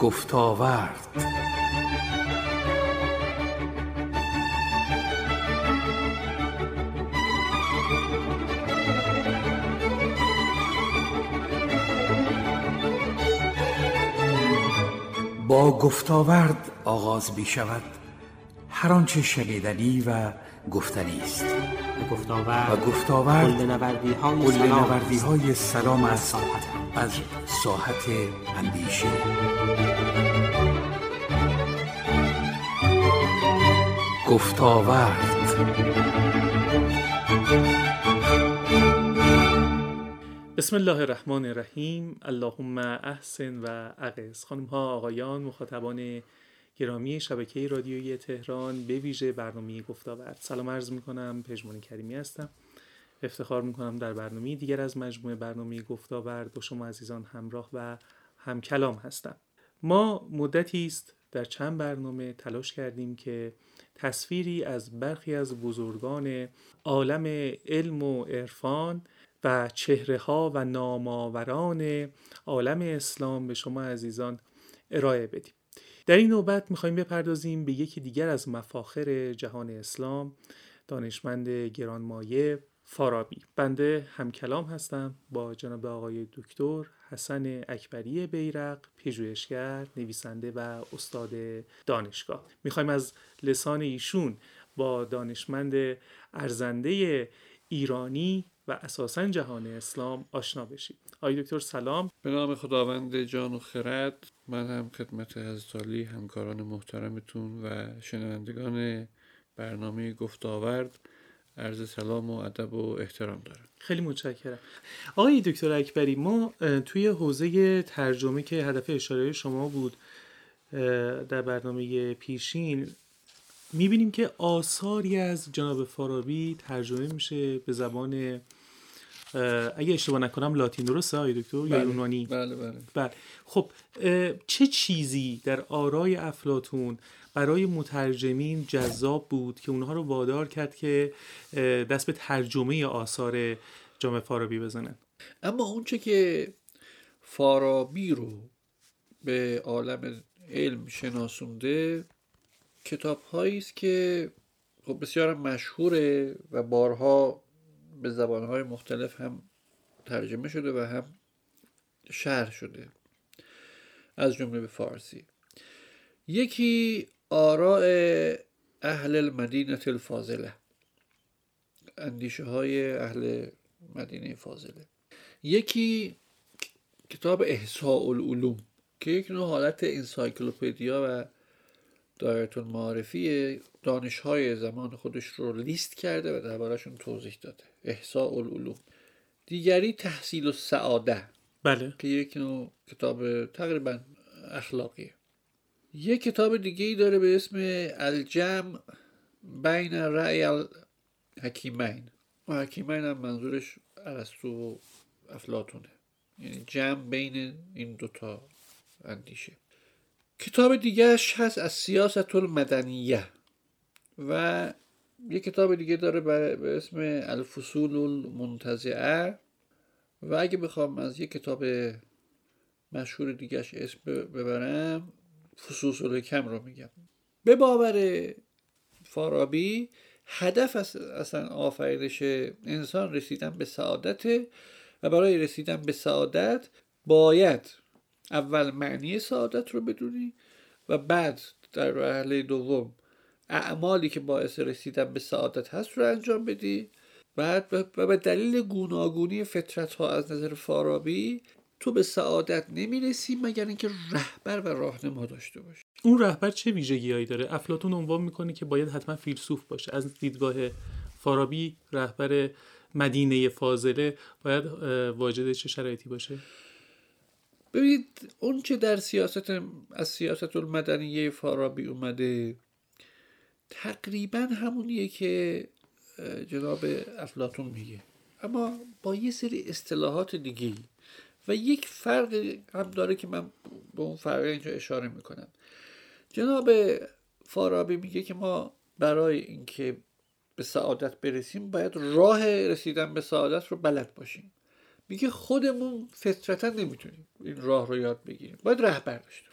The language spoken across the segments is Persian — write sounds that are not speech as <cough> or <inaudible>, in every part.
گفتاورد. با گفتاورد آغاز می شود هر آنچه شنیدنی و گفتنی است. و گفتاورد و گفتاورد های سلام. است. از ساحت اندیشه. گفتاورد. بسم الله الرحمن الرحیم. اللهم احسن و اقص خانم ها آقایان مخاطبان گرامی شبکه رادیویی تهران به ویژه برنامه گفتاورد. سلام عرض می کنم پژمان کریمی هستم. افتخار می کنم در برنامه دیگر از مجموعه برنامه گفتاورد با شما عزیزان همراه و همکلام هستم. ما مدتی است در چند برنامه تلاش کردیم که تصویری از برخی از بزرگان عالم علم و عرفان و چهره ها و نامآوران عالم اسلام به شما عزیزان ارائه بدیم. در این نوبت می‌خوایم بپردازیم به یکی دیگر از مفاخر جهان اسلام دانشمند گرانمایه فارابی. بنده همکلام هستم با جناب آقای دکتر حسن اکبری بیرق پژوهشگر نویسنده و استاد دانشگاه. می‌خوایم از لسان ایشون با دانشمند ارزنده ایرانی و اساسا جهان اسلام آشنا بشیم. آقای دکتر سلام. به نام خداوند جان و خرد. من هم خدمت حضرت همکاران محترمتون و شنوندگان برنامه گفتاورد. عرض سلام و ادب و احترام دارم. خیلی متشکرم. آقای دکتر اکبری ما توی حوزه ترجمه که هدف اشاره شما بود در برنامه پیشین می‌بینیم که آثاری از جناب فارابی ترجمه میشه به زبان اگه اشتباه نکنم لاتین. درسته آقای دکتر؟ یا یونانی؟ بله بله. بله. خب چه چیزی در آرای افلاتون برای مترجمین جذاب بود که اونها رو وادار کرد که دست به ترجمه آثار جامع فارابی بزنن. اما اونچه که فارابی رو به عالم علم شناسونده کتاب است که خب بسیار مشهوره و بارها به زبانهای مختلف هم ترجمه شده و هم شرح شده. از جمله به فارسی. یکی آراء اهل المدینه الفاضله. اندیشه های اهل مدینه فاضله. یکی کتاب احساء العلوم که یک نوع حالت انسایکلوپدیا و دایره المعارفی دانش های زمان خودش رو لیست کرده و دربارهشون توضیح داده. احساء العلوم دیگری تحصیل و سعاده بله. که یک نوع کتاب تقریبا اخلاقیه. یک کتاب دیگه ای داره به اسم الجمع بین رأی الحکیمین. و حکیمین هم منظورش ارسطو و افلاتونه یعنی جمع بین این دوتا اندیشه. کتاب دیگهش هست از سیاست المدنیه و یک کتاب دیگه داره به اسم الفصول المنتزعه و اگه بخوام از یک کتاب مشهور دیگهش اسم ببرم فصوص الحکم رو میگم. به باور فارابی هدف از اصلا آفرینش انسان رسیدن به سعادت و برای رسیدن به سعادت باید اول معنی سعادت رو بدونی و بعد در مرحله دوم اعمالی که باعث رسیدن به سعادت هست رو انجام بدی. و به دلیل گوناگونی فطرت ها از نظر فارابی تو به سعادت نمی‌رسی مگر اینکه رهبر و راهنما داشته باشی. اون رهبر چه ویژگیهایی داره؟ افلاتون عنوان می‌کنه که باید حتما فیلسوف باشه. از دیدگاه فارابی رهبر مدینه فاضله باید واجد چه شرایطی باشه؟ ببینید اون چه در سیاست از سیاست المدنیه فارابی اومده تقریبا همونیه که جناب افلاتون میگه. اما با یه سری اصطلاحات دیگه و یک فرق هم داره که من به اون فرق اینجا اشاره می‌کنم. جناب فارابی میگه که ما برای اینکه به سعادت برسیم باید راه رسیدن به سعادت رو بلد باشیم. میگه خودمون فطرتا نمی‌تونیم این راه رو یاد بگیریم. باید رهبر داشته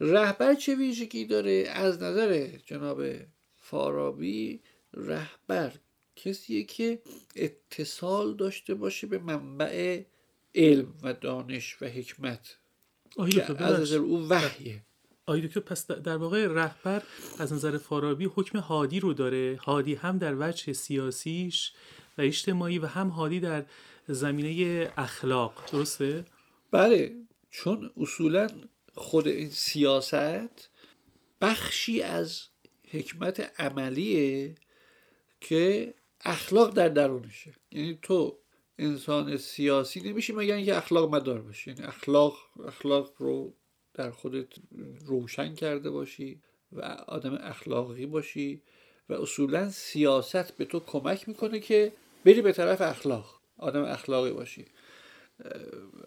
رهبر چه ویژگی داره؟ از نظر جناب فارابی رهبر کسیه که اتصال داشته باشه به منبع علم و دانش و حکمت. از نظر او وحیه. آقای دکتر پس در واقع رهبر از نظر فارابی حکم هادی رو داره. هادی هم در وجه سیاسیش و اجتماعی و هم هادی در زمینه اخلاق. درسته؟ بله چون اصولا خود این سیاست بخشی از حکمت عملیه که اخلاق در درونشه. یعنی تو انسان سیاسی نمیشی مگر اینکه اخلاق مدار باشی. یعنی اخلاق اخلاق رو در خودت روشن کرده باشی و آدم اخلاقی باشی و اصولا سیاست به تو کمک می‌کنه که بری به طرف اخلاق آدم اخلاقی باشی.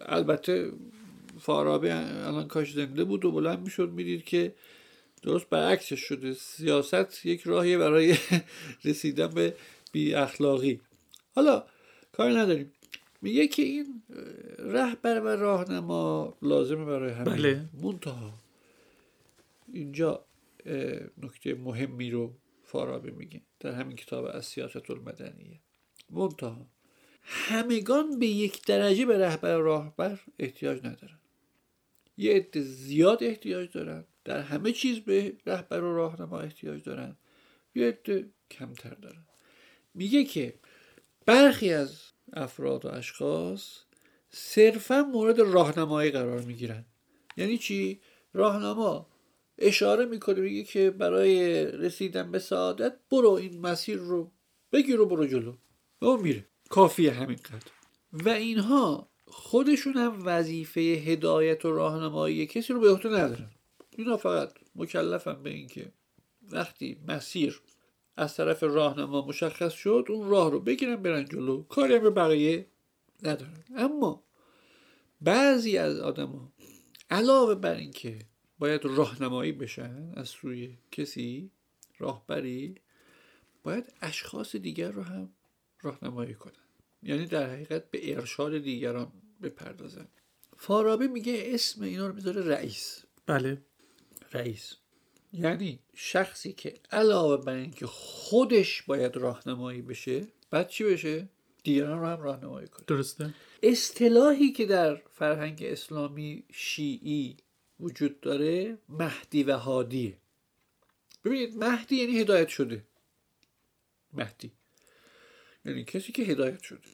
البته فارابی الان کاش زنده بود و بلند می‌شد می‌دید که درست برعکسش شده. سیاست یک راهیه برای <laughs> رسیدن به بی اخلاقی حالا کار نداریم. میگه که این رهبر و راهنما لازمه برای همه بله. منتها اینجا نکته مهمی رو فارابی میگه. در همین کتاب از سیاست المدنیه منتها همگان به یک درجه به رهبر و راهبر احتیاج ندارن. یه عده زیاد احتیاج دارن. در همه چیز به رهبر و راهنما احتیاج دارن. یه عده کمتر دارن. میگه که برخی از افراد و اشخاص صرفا مورد راهنمایی قرار می‌گیرن. یعنی چی؟ راهنما اشاره می‌کنه میگه که برای رسیدن به سعادت برو این مسیر رو بگیر و برو جلو. و اون میره. کافیه همینقدر. و اینها خودشون هم وظیفه هدایت و راهنمایی کسی رو به عهده ندارن. اینا فقط مکلفن به اینکه وقتی مسیر از طرف راهنما مشخص شد اون راه رو بگیرن برن جلو. کاری هم به بقیه ندارن. اما بعضی از آدما علاوه بر اینکه باید راهنمایی بشن از سوی کسی راهبری باید اشخاص دیگر رو هم راهنمایی کنن. یعنی در حقیقت به ارشاد دیگران بپردازن. فارابی میگه اسم اینا رو می‌ذاره رئیس. بله. رئیس. یعنی شخصی که علاوه بر اینکه خودش باید راهنمایی بشه بعد چی بشه؟ دیگران رو هم راهنمایی کنه. درسته. اصطلاحی که در فرهنگ اسلامی شیعی وجود داره مهدی و هادیه ببینید مهدی یعنی هدایت شده. مهدی. یعنی کسی که هدایت شده.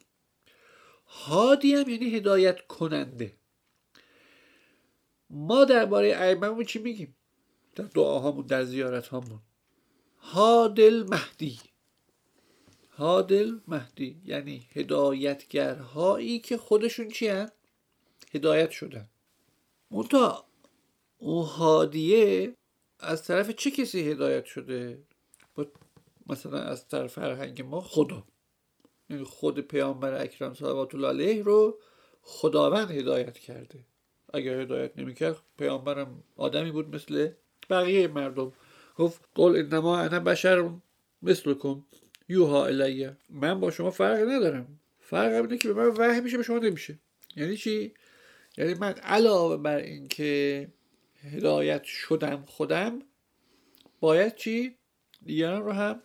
هادی هم یعنی هدایت کننده. ما درباره ائمهمون چی میگیم؟ در دعاهامون در زیارت هامون هادل مهدی. هادل مهدی. یعنی هدایتگرهایی که خودشون چی هن؟ هدایت شدن. منتها اون هادیه از طرف چه کسی هدایت شده؟ مثلا از طرف فرهنگ ما خدا. یعنی خود پیامبر اکرم صلوات الله علیه رو خداوند هدایت کرده. اگر هدایت نمی‌کرد پیامبرم آدمی بود مثل بقیه مردم. گفت قول انما انا بشر مثلکم. یوها الیه من با شما فرق ندارم. فرق اینه که به من وحی میشه به شما نمیشه. یعنی چی؟ یعنی من علاوه بر اینکه هدایت شدم خودم باید چی؟ دیگران رو هم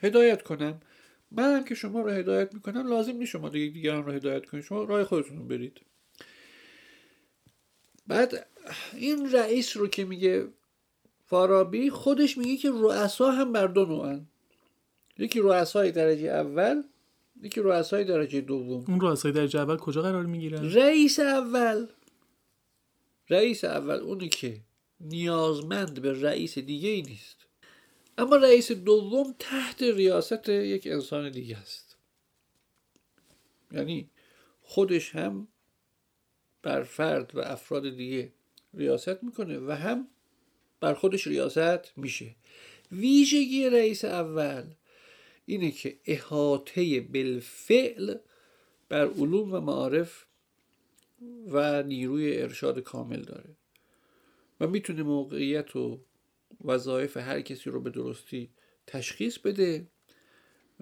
هدایت کنم. منم که شما رو هدایت می‌کنم لازم نیست شما دیگه دیگران رو هدایت کنید. شما راه خودتون برید. بعد این رئیس رو که میگه فارابی خودش میگه که رؤسا هم بر دو نوعن. یکی رؤسای درجه اول یکی رؤسای درجه دوم. اون رؤسای درجه اول کجا قرار می‌گیرن؟ رئیس اول. رئیس اول اونی که نیازمند به رئیس دیگه ای نیست. اما رئیس دوم تحت ریاست یک انسان دیگه است. یعنی خودش هم بر فرد و افراد دیگه ریاست می‌کنه و هم بر خودش ریاست میشه. ویژگی رئیس اول اینه که احاطه بالفعل بر علوم و معارف و نیروی ارشاد کامل داره و می‌تونه موقعیت و وظایف هر کسی رو به درستی تشخیص بده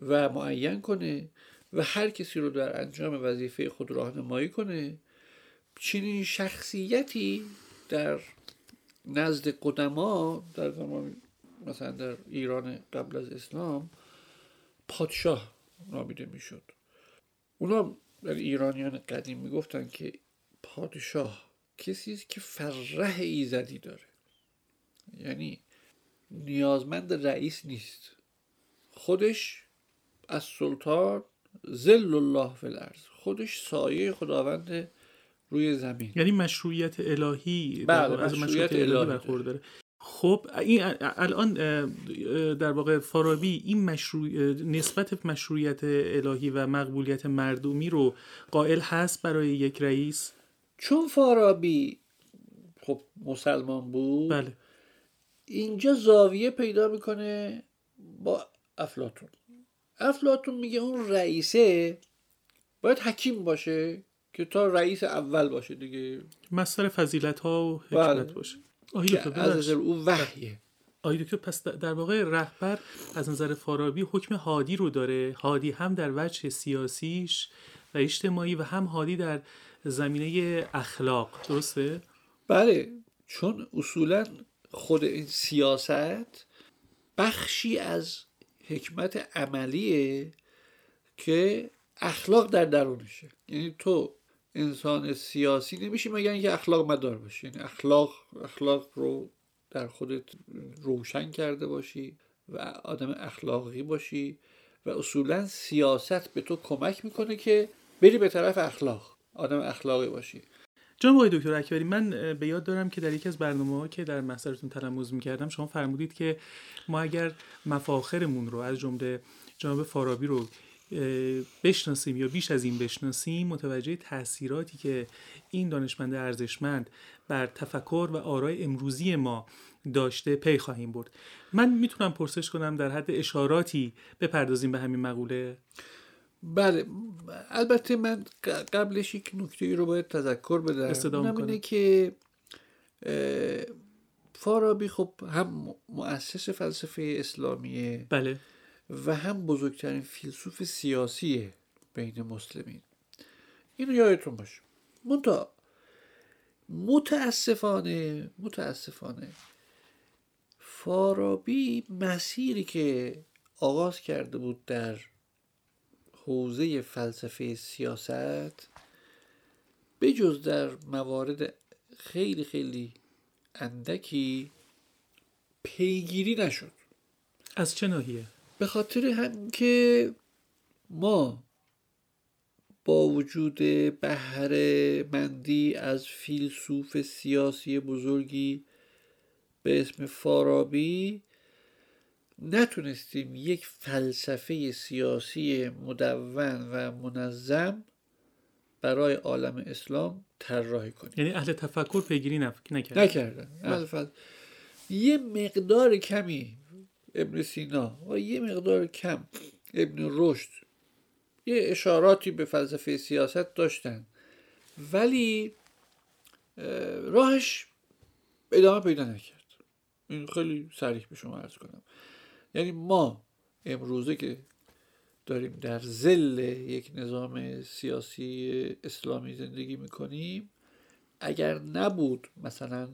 و معین کنه و هر کسی رو در انجام وظیفه خود راهنمایی کنه. چنین شخصیتی در نزد قدما در زمان مثلا در ایران قبل از اسلام پادشاه نامیده می‌شد. اونا در ایرانیان قدیم می‌گفتن که پادشاه کسی است که فرح ایزدی داره. یعنی نیازمند رئیس نیست. خودش از سلطان زل الله الارض. خودش سایه خداوند روی زمین. یعنی مشروعیت الهی بله، از مشروعیت الهی الهی. برخورداره. خب این الان در واقع فارابی این مشروع نسبت مشروعیت الهی و مقبولیت مردمی رو قائل هست برای یک رئیس؟ چون فارابی خب مسلمان بود بله. اینجا زاویه پیدا می‌کنه با افلاتون افلاتون میگه اون رئیسه باید حکیم باشه. که تا رئیس اول باشه دیگه. مصدر فضیلت ها و حکمت بله. باشه. که دکتر از. نظر او وحیه. آقای دکتر پس در- در واقع رهبر از نظر فارابی حکم هادی رو داره. هادی هم در وجه سیاسیش و اجتماعی و هم هادی در زمینه اخلاق. درسته؟ بله. چون اصولا خود این سیاست بخشی از حکمت عملیه که اخلاق در درونشه. یعنی تو انسان سیاسی نمیشی مگر اینکه اخلاق مدار باشی. یعنی اخلاق اخلاق رو در خودت روشن کرده باشی و آدم اخلاقی باشی و اصولا سیاست به تو کمک می‌کنه که بری به طرف اخلاق آدم اخلاقی باشی. جناب آقای دکتر اکبری من به یاد دارم که در یکی از برنامه ها که در محضرتون تلموز می‌کردم شما فرمودید که ما اگر مفاخرمون رو از جمله جناب فارابی رو بشناسیم یا بیش از این بشناسیم متوجه تاثیراتی که این دانشمند ارزشمند بر تفکر و آرای امروزی ما داشته پی خواهیم برد. من می‌تونم پرسش کنم در حد اشاراتی بپردازیم به همین مقوله؟ بله البته من قبلش یک نکته رو باید تذکر بدم. اونم. اینه که فارابی خب هم مؤسس فلسفه اسلامیه. بله. و هم بزرگترین فیلسوف سیاسی بین مسلمین. اینو یادتون باشه. منتها متاسفانه متاسفانه فارابی مسیری که آغاز کرده بود در حوزه فلسفه سیاست بجز در موارد خیلی خیلی اندکی پیگیری نشد. از چه ناحیه؟ به خاطر هم که ما با وجود بهره مندی از فیلسوف سیاسی بزرگی به اسم فارابی نتونستیم یک فلسفه سیاسی مدون و منظم برای عالم اسلام طراحی کنیم. یعنی اهل تفکر پیگیری نف- نکرد نکردن. الفل یه مقدار کمی ابن سینا و یه مقدار کم ابن رشد. یه اشاراتی به فلسفه سیاست داشتن. ولی اه، راهش ادامه پیدا نکرد. این خیلی صریح به شما ارز کنم. یعنی ما امروزه که داریم در زل یک نظام سیاسی اسلامی زندگی می‌کنیم اگر نبود مثلا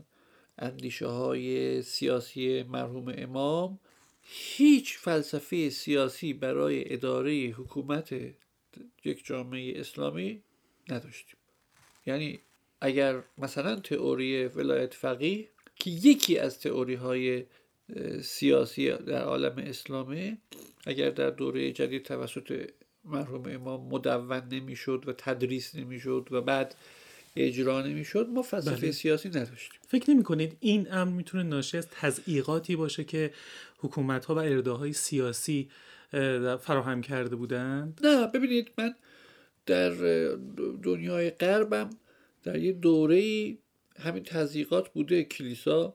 اندیشه های سیاسی مرحوم امام هیچ فلسفه سیاسی برای اداره حکومت یک جامعه اسلامی نداشتیم. یعنی اگر مثلا تئوری ولایت فقیه که یکی از تئوری های سیاسی در عالم اسلامه اگر در دوره جدید توسط مرحوم امام مدون نمی‌شد و تدریس نمی‌شد و بعد اجرا نمی‌شد ما فلسفه بله. سیاسی نداشتیم. فکر نمی کنید این امر می‌تونه ناشی از تضعیقاتی باشه که حکومت ها و ارده های سیاسی اه، فراهم کرده بودند؟ نه ببینید من در دنیای غربم در یه دوره همین تضییقات بوده کلیسا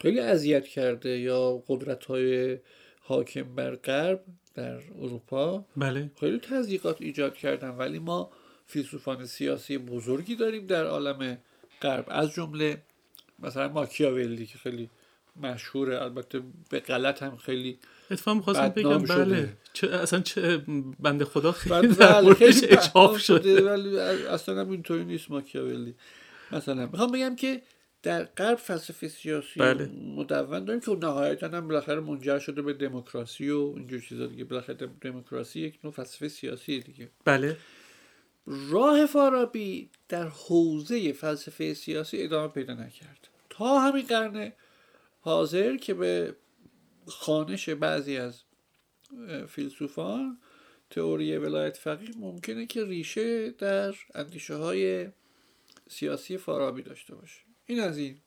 خیلی اذیت کرده یا قدرت های حاکم بر غرب در اروپا. بله. خیلی تضییقات ایجاد کردن ولی ما فیلسوفان سیاسی بزرگی داریم در عالم غرب. از جمله مثلا ماکیاولی که خیلی مشهوره البته به غلط هم خیلی اتفاقا می‌خواستم بگم بله. شده. چه اصلا چه بنده خدا خیلی بله، خیلی اچاف شده ولی اصلا هم اینطوری نیست ماکیاولی. مثلا می‌خوام بگم که در غرب فلسفه سیاسی بله. مدون داریم که نهایتا هم بالاخره منجر شده به دموکراسی و اینجور چیزا دیگه. بالاخره دموکراسی یک نوع فلسفه سیاسی دیگه. بله. راه فارابی در حوزه فلسفه سیاسی ادامه پیدا نکرد. تا همین قرن حاضر که به خانش بعضی از فیلسوفان تئوری ولایت فقیه ممکنه که ریشه در اندیشه های سیاسی فارابی داشته باشه. این از این.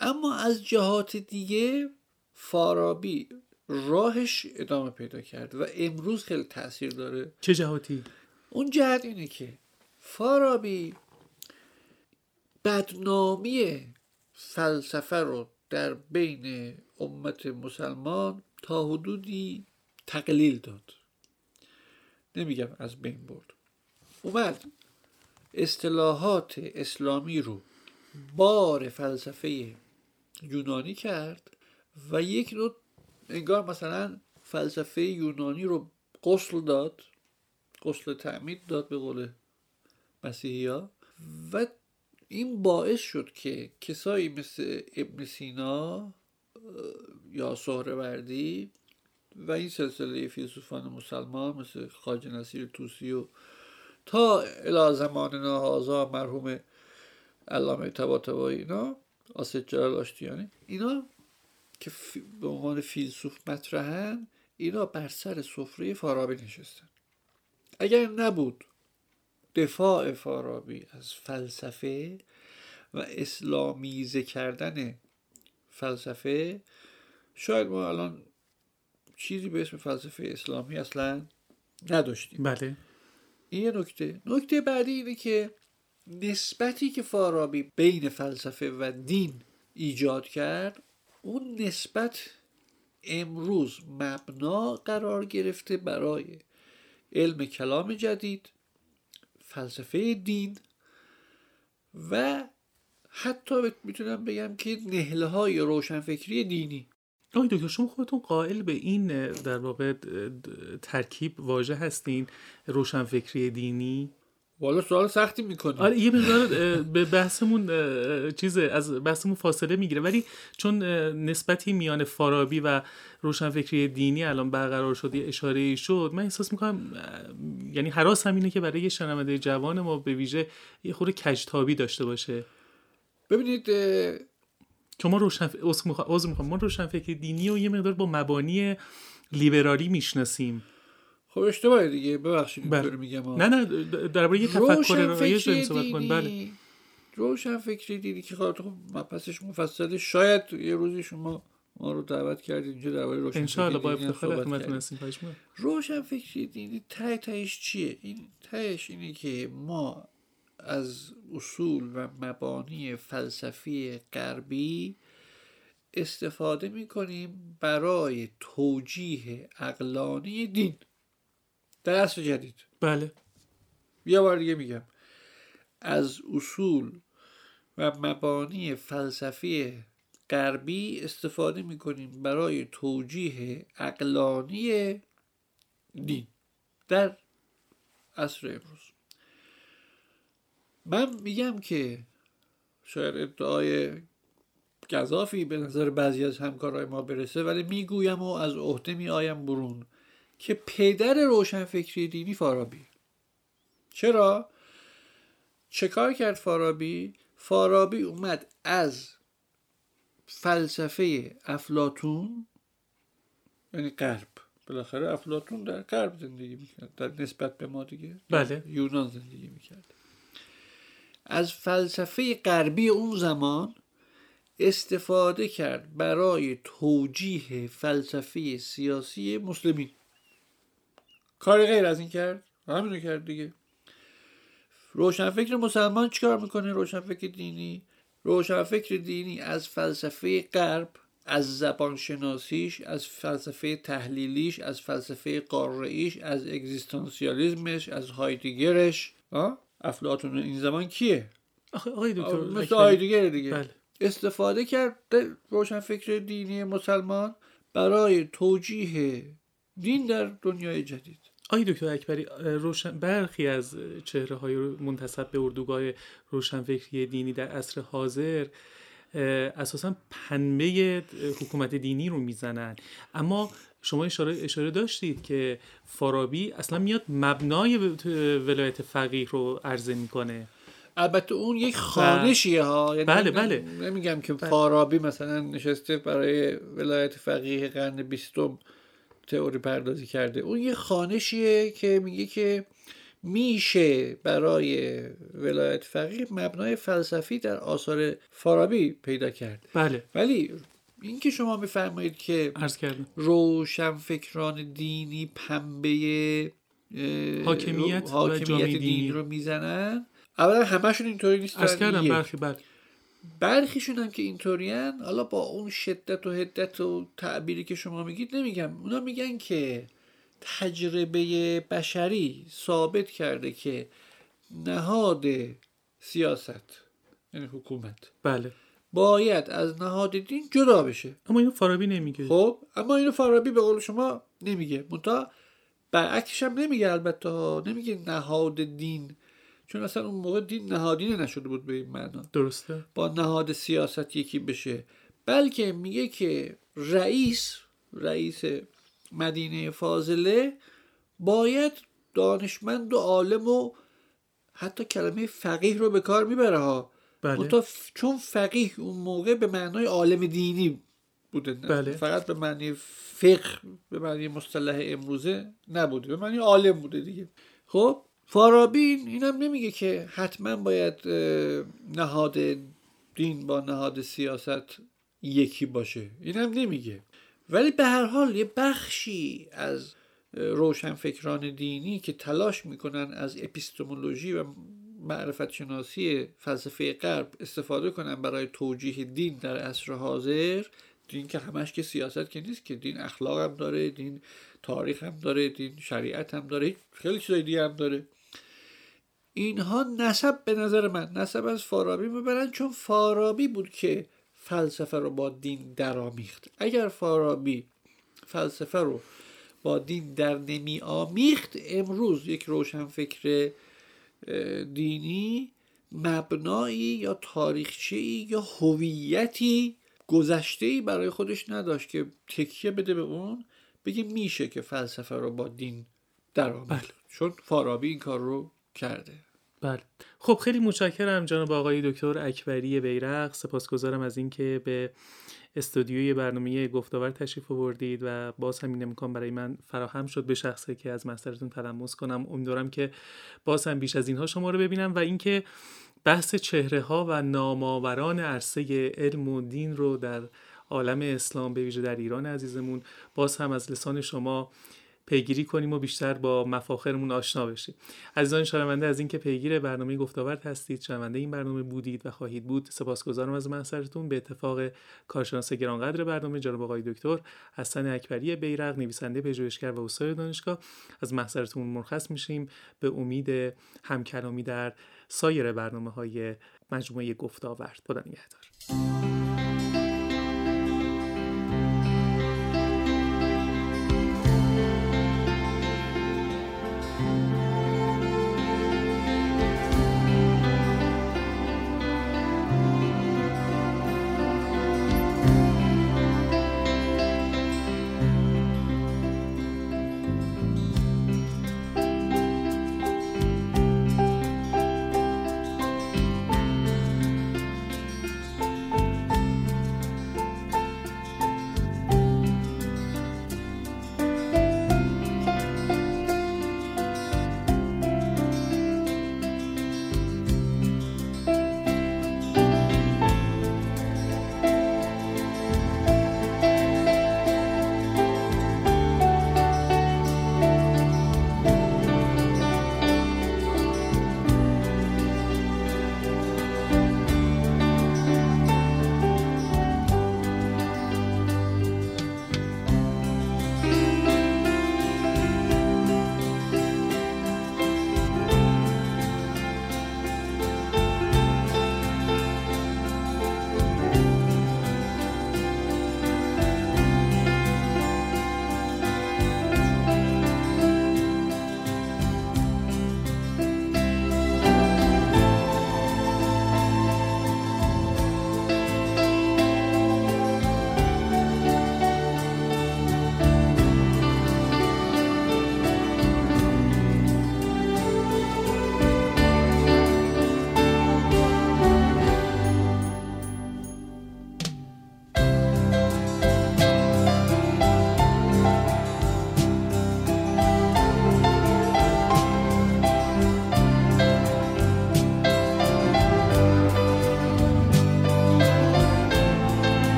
اما از جهات دیگه فارابی راهش ادامه پیدا کرد و امروز خیلی تاثیر داره. چه جهاتی؟ اون جهت اینه که فارابی بدنامی فلسفه رو در بین امت مسلمان تا حدودی تقلیل داد. نمیگم از بین برد. اومد. اصطلاحات اسلامی رو بار فلسفه یونانی کرد و یک نوع انگار مثلا فلسفه یونانی رو غسل داد. غسل تعمید داد به قول مسیحی ها و این باعث شد که کسایی مثل ابن سینا یا سهروردی و این سلسله فیلسوفان مسلمان مثل خواجه نصیر توسی و تا الی زمان هازا مرحوم علامه طباطبایی اینا آسد جلال آشتیانی اینا که به عنوان فیلسوف مطرحن اینا بر سر سفره فارابی نشستن. اگر نبود دفاع فارابی از فلسفه و اسلامیزه کردن فلسفه شاید ما الان چیزی به اسم فلسفه اسلامی اصلا نداشتیم. بله. این یه نکته. نکته بعدی اینه که نسبتی که فارابی بین فلسفه و دین ایجاد کرد اون نسبت امروز مبنا قرار گرفته برای علم کلام جدید فلسفه دین و حتی می‌تونم بگم که نهله های روشنفکری دینی. آقای دکتر شما خودتون قائل به این در واقع ترکیب واژه هستین روشنفکری دینی؟ والا سوال سختی می‌کنی. آره یه مقدار به بحثمون چیز از بحثمون فاصله می‌گیره. ولی چون نسبتی میان فارابی و روشنفکری دینی الان برقرار شد یه اشاره شد من احساس می‌کنم یعنی حراس هم اینه که برای یه شنونده جوان ما به ویژه یه خورده کجتابی داشته باشه. ببینید چون ما روشن عذر می‌خوام ما روشنفکری دینی و یه مقدار با مبانی لیبرالی می‌شناسیم. خب اشتباهه دیگه ببخشید بله. میگم. نه نه درباره یه تفکر رایج داریم صحبت کنیم بله روشن فکری دینی که خب خب مبحثش مفصله شاید یه روزی شما ما رو دعوت کردید اینجا درباره روشن انشاءالله با افتخار خدمتتون. هستیم. روشن فکری دینی ته تهش چیه این تهش اینه که ما از اصول و مبانی فلسفی غربی استفاده می‌کنیم برای توجیه اقلانی دین در عصر جدید. بله. یه بار دیگه میگم. از اصول و مبانی فلسفی غربی استفاده می‌کنیم برای توجیه اقلانی دین در عصر امروز. من میگم که شاید ادعای گذافی به نظر بعضی از همکارای ما برسه ولی می‌گویم و از عهده میآیم برون. که پدر روشنفکری دینی فارابی چرا؟ چه کار کرد فارابی؟ فارابی اومد از فلسفه افلاتون یعنی غرب بالاخره افلاتون در غرب زندگی می‌کرد در نسبت به ما دیگه بله. یونان زندگی می‌کرد از فلسفه غربی اون زمان استفاده کرد برای توجیه فلسفه سیاسی مسلمین کار غیر از این کرد؟ همینو کرد دیگه. روشنفکر مسلمان چیکار می‌کنه؟ روشنفکر دینی. روشنفکر دینی از فلسفه غرب از زبان شناسیش از فلسفه تحلیلیش از فلسفه قارعیش از اگزیستانسیالیزمش از هایدگرش ها افلاطون این زمان کیه؟ آخه آقای دکتر مثل هایدگر دیگه. بله. استفاده کرد روشنفکر دینی مسلمان برای توجیه دین در دنیای جدید. آقای دکتر اکبری روشن برخی از چهره های منتصب به اردوگاه روشنفکری دینی در عصر حاضر اساسا پنبه حکومت دینی رو می‌زنن. اما شما اشاره, اشاره داشتید که فارابی اصلا میاد مبنای ولایت فقیه رو عرضه می‌کنه. البته اون یک خانشیه ها یعنی بله بله. نمیگم که بله. فارابی مثلا نشسته برای ولایت فقیه قرن بیستم تئوری پردازی کرده. اون یه خانشیه که میگه که میشه برای ولایت فقیه مبنای فلسفی در آثار فارابی پیدا کرد. بله. ولی این که شما میفرمایید که روشن فکران دینی پنبه حاکمیت, حاکمیت دینی رو می‌زنن. اولا همشون اینطوری نیست ارز کردم برخی بله. برخیشون هم که اینطورین حالا با اون شدت و حدت و تعبیری که شما میگید نمیگم. اونا میگن که تجربه بشری ثابت کرده که نهاد سیاست یعنی حکومت بله. باید از نهاد دین جدا بشه. اما اینو فارابی نمیگه. خب اما اینو فارابی به قول شما نمیگه. منتها برعکسش هم نمیگه البته نمیگه نهاد دین چون اصلا اون موقع دین نهادینه نشده بود به این معنا. درسته. با نهاد سیاست یکی بشه. بلکه میگه که رئیس رئیس مدینه فاضله باید دانشمند و عالم و حتی کلمه فقیه رو به کار می‌بره ها. بله. چون فقیه اون موقع به معنای عالم دینی بوده بله. فقط به معنی فقه به معنی مصطلح امروزه نبوده. به معنی عالم بوده دیگه. خب؟ فارابی اینم نمیگه که حتما باید نهاد دین با نهاد سیاست یکی باشه. اینم نمیگه. ولی به هر حال یه بخشی از روشنفکران دینی که تلاش می‌کنن از اپیستمولوژی و معرفت شناسی فلسفه غرب استفاده کنن برای توجیه دین در عصر حاضر دین که همش که سیاست که نیست که. دین اخلاق هم داره دین تاریخ هم داره دین شریعت هم داره خیلی چیزای دیگه هم داره. اینها نسب به نظر من نسب از فارابی می‌برن چون فارابی بود که فلسفه رو با دین درآمیخت اگر فارابی فلسفه رو با دین در نمی آمیخت امروز یک روشنفکر دینی مبنایی یا تاریخچه‌ای یا هویتی گذشته برای خودش نداشت که تکیه بده به اون بگه میشه که فلسفه رو با دین در بله. چون فارابی این کار رو کرده. بله. خب خیلی متشکرم جناب آقای دکتر اکبری بیرق سپاسگزارم از اینکه به استودیوی برنامه گفتاور تشریف آوردید و باز هم این امکان برای من فراهم شد به شخصه که از مسترتون تلمس کنم. امیدوارم که باز هم بیش از اینها شما رو ببینم و اینکه بحث چهره ها و نامآوران عرصه علم و دین رو در عالم اسلام به ویژه در ایران عزیزمون باز هم از لسان شما پیگیری کنیم و بیشتر با مفاخرمون آشنا بشیم. عزیزان شنونده از اینکه پیگیر برنامه گفتاورد هستید. شنونده این برنامه بودید و خواهید بود سپاسگزارم از منصرتون به اتفاق کارشناس گرانقدر برنامه جناب آقای دکتر حسن اکبری بیرق نویسنده پژوهشگر و استاد دانشگاه. از محضرتون مرخص میشیم. به امید همکلامی در سایر برنامه های مجموعه گفتاورد خدا نگهدار.